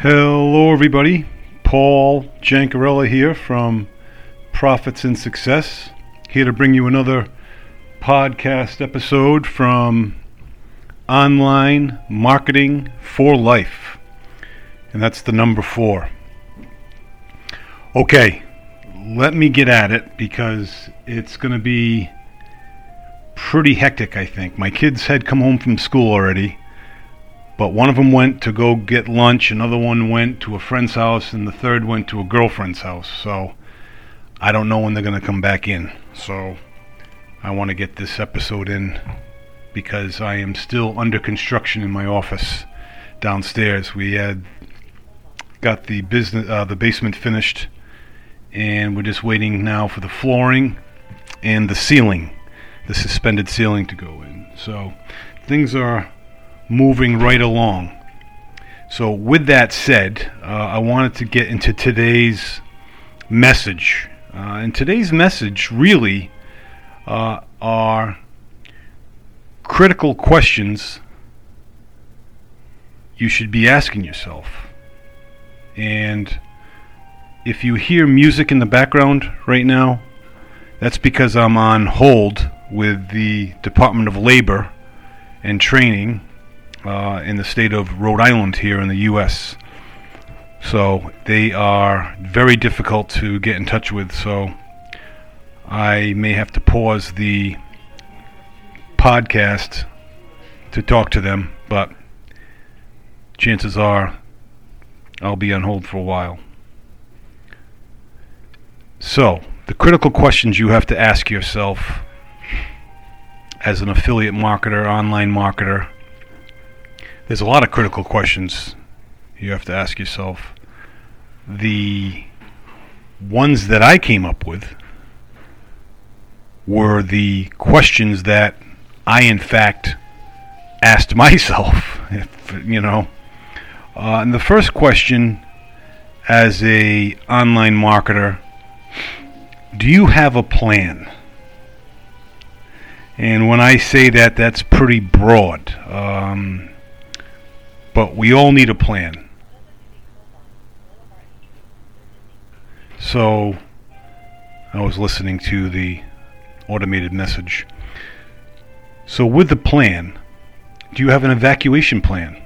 Hello, everybody. Paul Jancarella here from Profits and Success, here to bring you another podcast episode from Online Marketing for Life. And that's the number four. Okay, let me get at it because it's going to be pretty hectic, I think. My kids had come home from school already but one of them went to go get lunch, another one went to a friend's house, and the third went to a girlfriend's house. So I don't know when they're going to come back in. So I want to get this episode in because I am still under construction in my office downstairs. We had got the business uh, the basement finished and we're just waiting now for the flooring and the ceiling, the suspended ceiling to go in. So things are moving right along. So, with that said, uh, I wanted to get into today's message. Uh, and today's message really uh, are critical questions you should be asking yourself. And if you hear music in the background right now, that's because I'm on hold with the Department of Labor and Training uh, in the state of Rhode Island here in the U.S. So they are very difficult to get in touch with. So I may have to pause the podcast to talk to them, but chances are I'll be on hold for a while. So, the critical questions you have to ask yourself as an affiliate marketer, online marketer, there's a lot of critical questions you have to ask yourself. The ones that I came up with were the questions that I, in fact, asked myself. If, you know, uh, and the first question, as a online marketer, do you have a plan? And when I say that, that's pretty broad. Um, but we all need a plan. So I was listening to the automated message. So, with the plan, do you have an evacuation plan?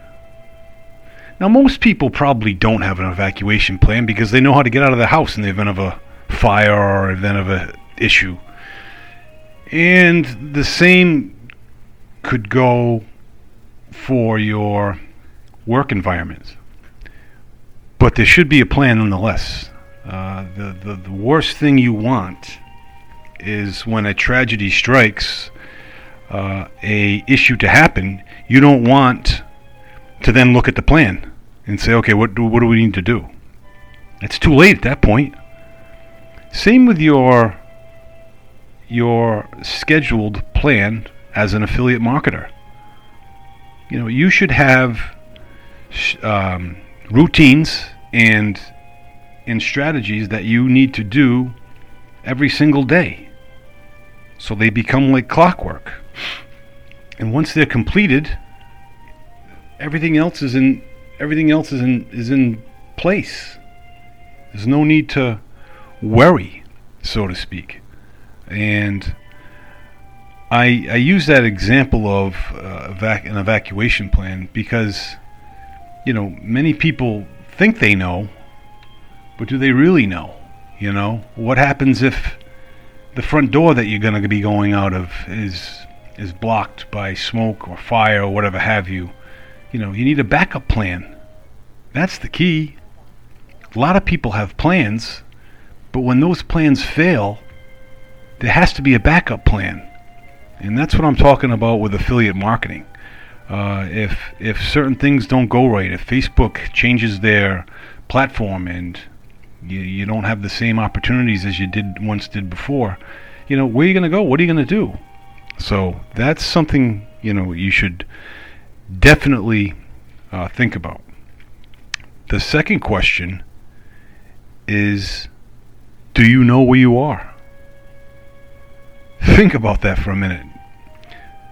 Now, most people probably don't have an evacuation plan because they know how to get out of the house in the event of a fire or event of an issue. And the same could go for your work environments. But there should be a plan nonetheless. Uh, the, the, the worst thing you want is when a tragedy strikes uh, a issue to happen, you don't want to then look at the plan and say, okay, what do, what do we need to do? It's too late at that point. Same with your your scheduled plan as an affiliate marketer. You know, you should have um, routines and and strategies that you need to do every single day. So they become like clockwork. And once they're completed, everything else is in everything else is in is in place. There's no need to worry, so to speak. And I I use that example of uh, evac- an evacuation plan because you know, many people think they know, but do they really know? You know, what happens if the front door that you're going to be going out of is is blocked by smoke or fire or whatever have you? You know, you need a backup plan. That's the key. A lot of people have plans, but when those plans fail, there has to be a backup plan. And that's what I'm talking about with affiliate marketing. Uh, if if certain things don't go right, if Facebook changes their platform and you, you don't have the same opportunities as you did once did before, you know where are you going to go? What are you going to do? So that's something you know you should definitely uh, think about. The second question is, do you know where you are? Think about that for a minute.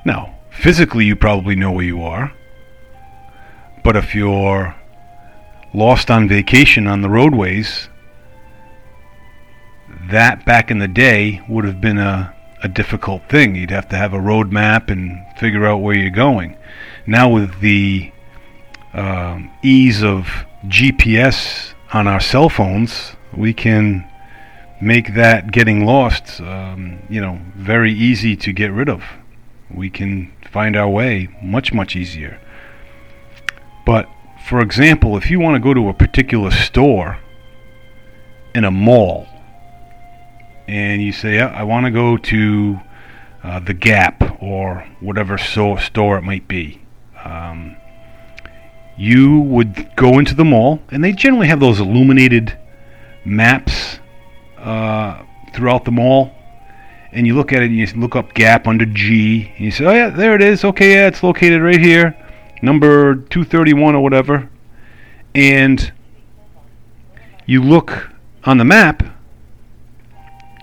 Now, Physically, you probably know where you are. But if you're lost on vacation on the roadways, that back in the day would have been a, a difficult thing. You'd have to have a road map and figure out where you're going. Now, with the um, ease of GPS on our cell phones, we can make that getting lost, um, you know, very easy to get rid of. We can find our way much, much easier. But, for example, if you want to go to a particular store in a mall, and you say, I want to go to uh, the Gap or whatever so- store it might be. Um, you would go into the mall, and they generally have those illuminated maps uh, throughout the mall. And you look at it, and you look up Gap under G, and you say, "Oh yeah, there it is. Okay, yeah, it's located right here, number 231 or whatever." And you look on the map,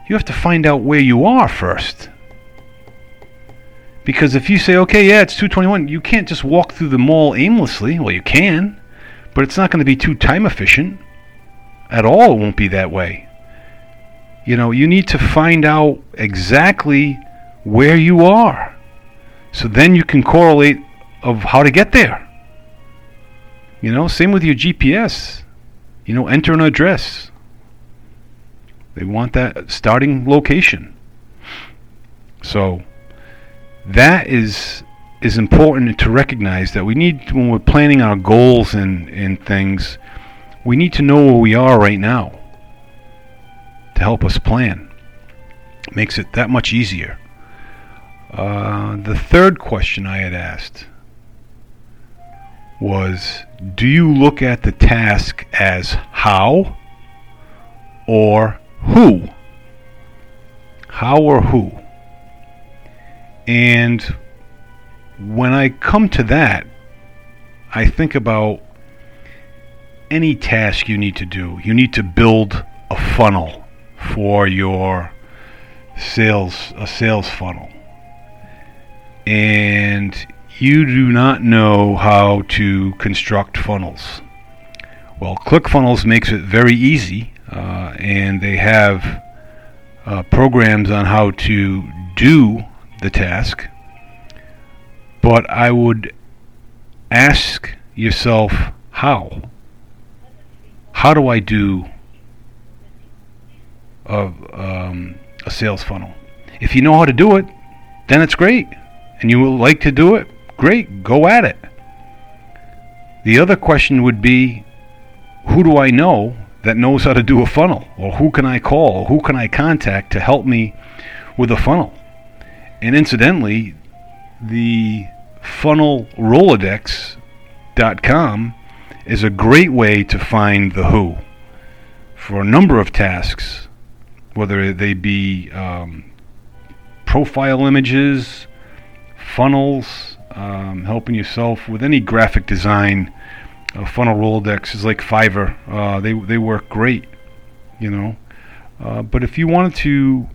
you have to find out where you are first. Because if you say, okay, yeah, it's 221, you can't just walk through the mall aimlessly. Well, you can, but it's not going to be too time efficient. At all, it won't be that way. You know, you need to find out exactly where you are. So then you can correlate of how to get there. You know, same with your GPS. You know, enter an address. They want that starting location. So that is is important to recognize that we need when we're planning our goals and, and things, we need to know where we are right now to help us plan. Makes it that much easier. Uh, the third question I had asked was Do you look at the task as how or who. How or who. And when I come to that, I think about any task you need to do. You need to build a funnel for your sales, a sales funnel. And you do not know how to construct funnels. Well, ClickFunnels makes it very easy uh, and they have uh, programs on how to do the task. But I would ask yourself how. How do I do a, um, a sales funnel? If you know how to do it, then it's great. And you would like to do it, great, go at it. The other question would be who do I know that knows how to do a funnel? Or who can I call? Who can I contact to help me with a funnel? And incidentally, the funnelrolodex.com is a great way to find the who for a number of tasks, whether they be um, profile images, funnels, um, helping yourself with any graphic design funnel Rolodex is like Fiverr. Uh, they they work great, you know. Uh, but if you wanted to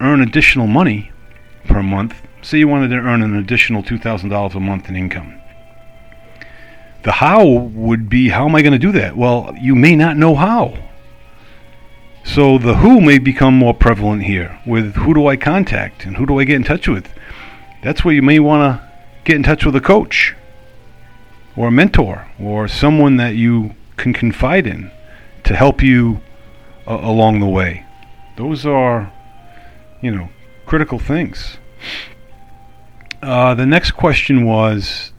earn additional money per month, say you wanted to earn an additional two thousand dollars a month in income, the how would be how am I going to do that? Well, you may not know how. So the who may become more prevalent here with who do I contact and who do I get in touch with. That's where you may want to get in touch with a coach or a mentor or someone that you can confide in to help you uh, along the way. Those are, you know, critical things. Uh, the next question was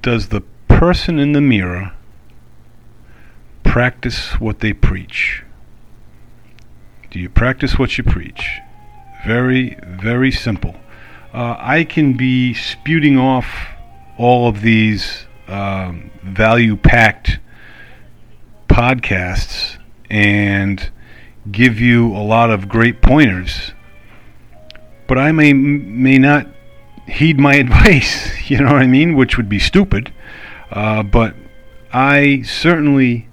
Does the person in the mirror practice what they preach? Do you practice what you preach? Very, very simple. Uh, I can be spewing off all of these um, value packed podcasts and give you a lot of great pointers, but I may may not heed my advice. You know what I mean? Which would be stupid. Uh, but I certainly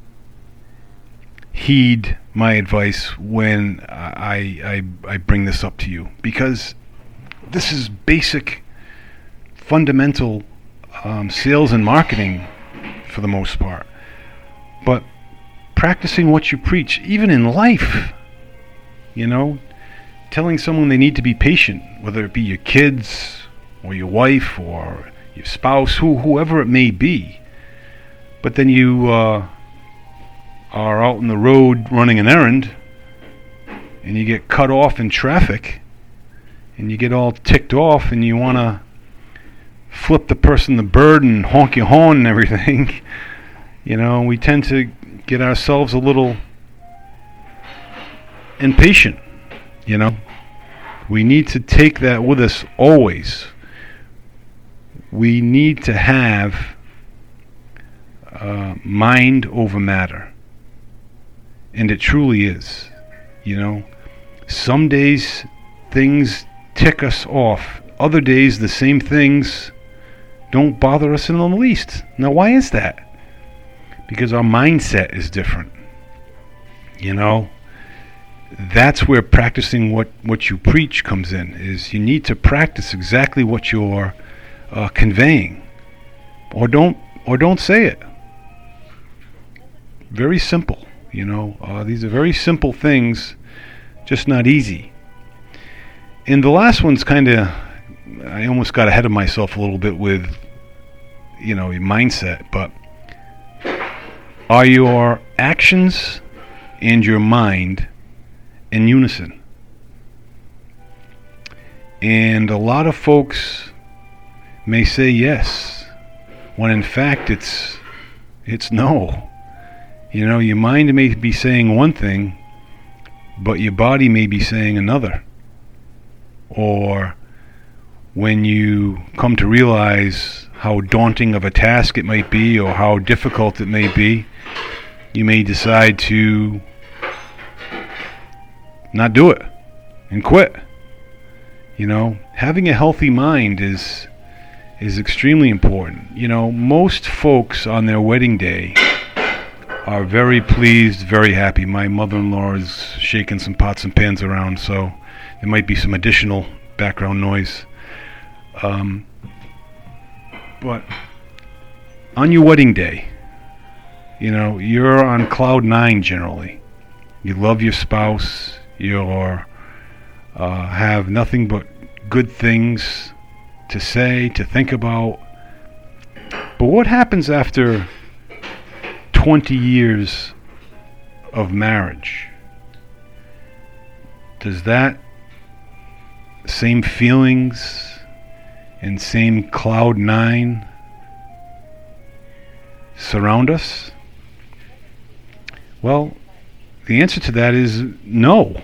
heed my advice when I, I I bring this up to you because this is basic, fundamental um, sales and marketing for the most part. but practicing what you preach, even in life, you know, telling someone they need to be patient, whether it be your kids or your wife or your spouse, who whoever it may be. But then you uh, are out in the road running an errand, and you get cut off in traffic, and you get all ticked off, and you want to flip the person the bird and honk your horn and everything. you know, we tend to get ourselves a little impatient. You know, we need to take that with us always. We need to have uh, mind over matter. And it truly is. You know, some days things tick us off, other days the same things don't bother us in the least. Now, why is that? Because our mindset is different. You know, that's where practicing what, what you preach comes in is you need to practice exactly what you're uh, conveying or don't or don't say it very simple you know uh, these are very simple things just not easy and the last one's kind of i almost got ahead of myself a little bit with you know your mindset but are your actions and your mind in unison. And a lot of folks may say yes, when in fact it's it's no. You know, your mind may be saying one thing, but your body may be saying another. Or when you come to realize how daunting of a task it might be or how difficult it may be, you may decide to not do it and quit. You know, having a healthy mind is is extremely important. You know, most folks on their wedding day are very pleased, very happy. My mother-in-law is shaking some pots and pans around, so there might be some additional background noise. Um, but on your wedding day, you know, you're on cloud nine generally. You love your spouse you uh, have nothing but good things to say, to think about. But what happens after 20 years of marriage? Does that same feelings and same cloud nine surround us? Well, the answer to that is no.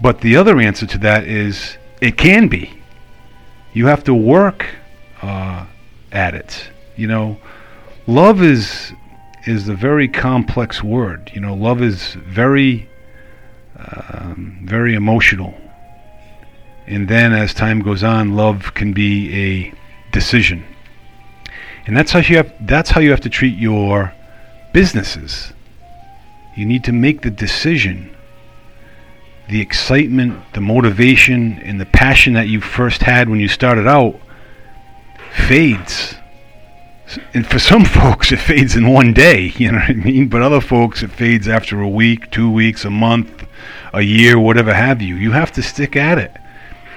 But the other answer to that is it can be. You have to work uh, at it. You know, love is is a very complex word. You know, love is very um, very emotional. And then as time goes on, love can be a decision. And that's how you have that's how you have to treat your businesses. You need to make the decision the excitement, the motivation, and the passion that you first had when you started out fades. And for some folks, it fades in one day, you know what I mean? But other folks, it fades after a week, two weeks, a month, a year, whatever have you. You have to stick at it.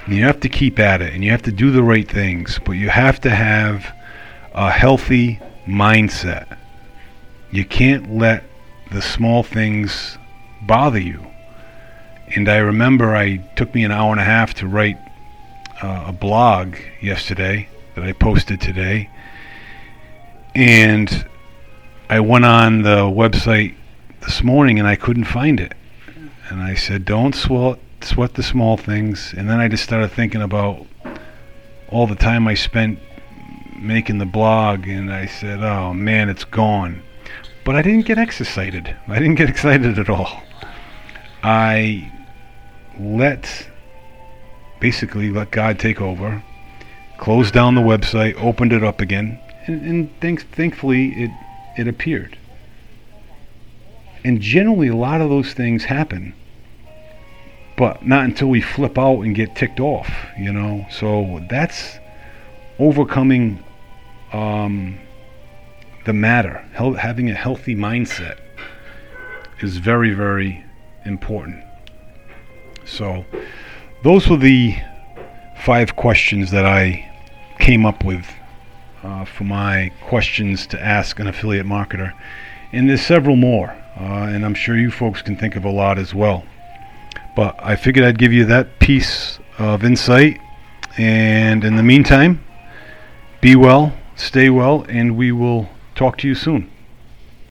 And you have to keep at it, and you have to do the right things. But you have to have a healthy mindset. You can't let the small things bother you and I remember I took me an hour and a half to write uh, a blog yesterday that I posted today. And I went on the website this morning and I couldn't find it. And I said, don't sweat, sweat the small things. And then I just started thinking about all the time I spent making the blog. And I said, oh man, it's gone. But I didn't get excited. I didn't get excited at all. I let basically let God take over, closed down the website, opened it up again, and, and thanks, thankfully it it appeared. And generally, a lot of those things happen, but not until we flip out and get ticked off, you know. So that's overcoming um, the matter. Hel- having a healthy mindset is very, very important. So, those were the five questions that I came up with uh, for my questions to ask an affiliate marketer. And there's several more, uh, and I'm sure you folks can think of a lot as well. But I figured I'd give you that piece of insight. And in the meantime, be well, stay well, and we will talk to you soon.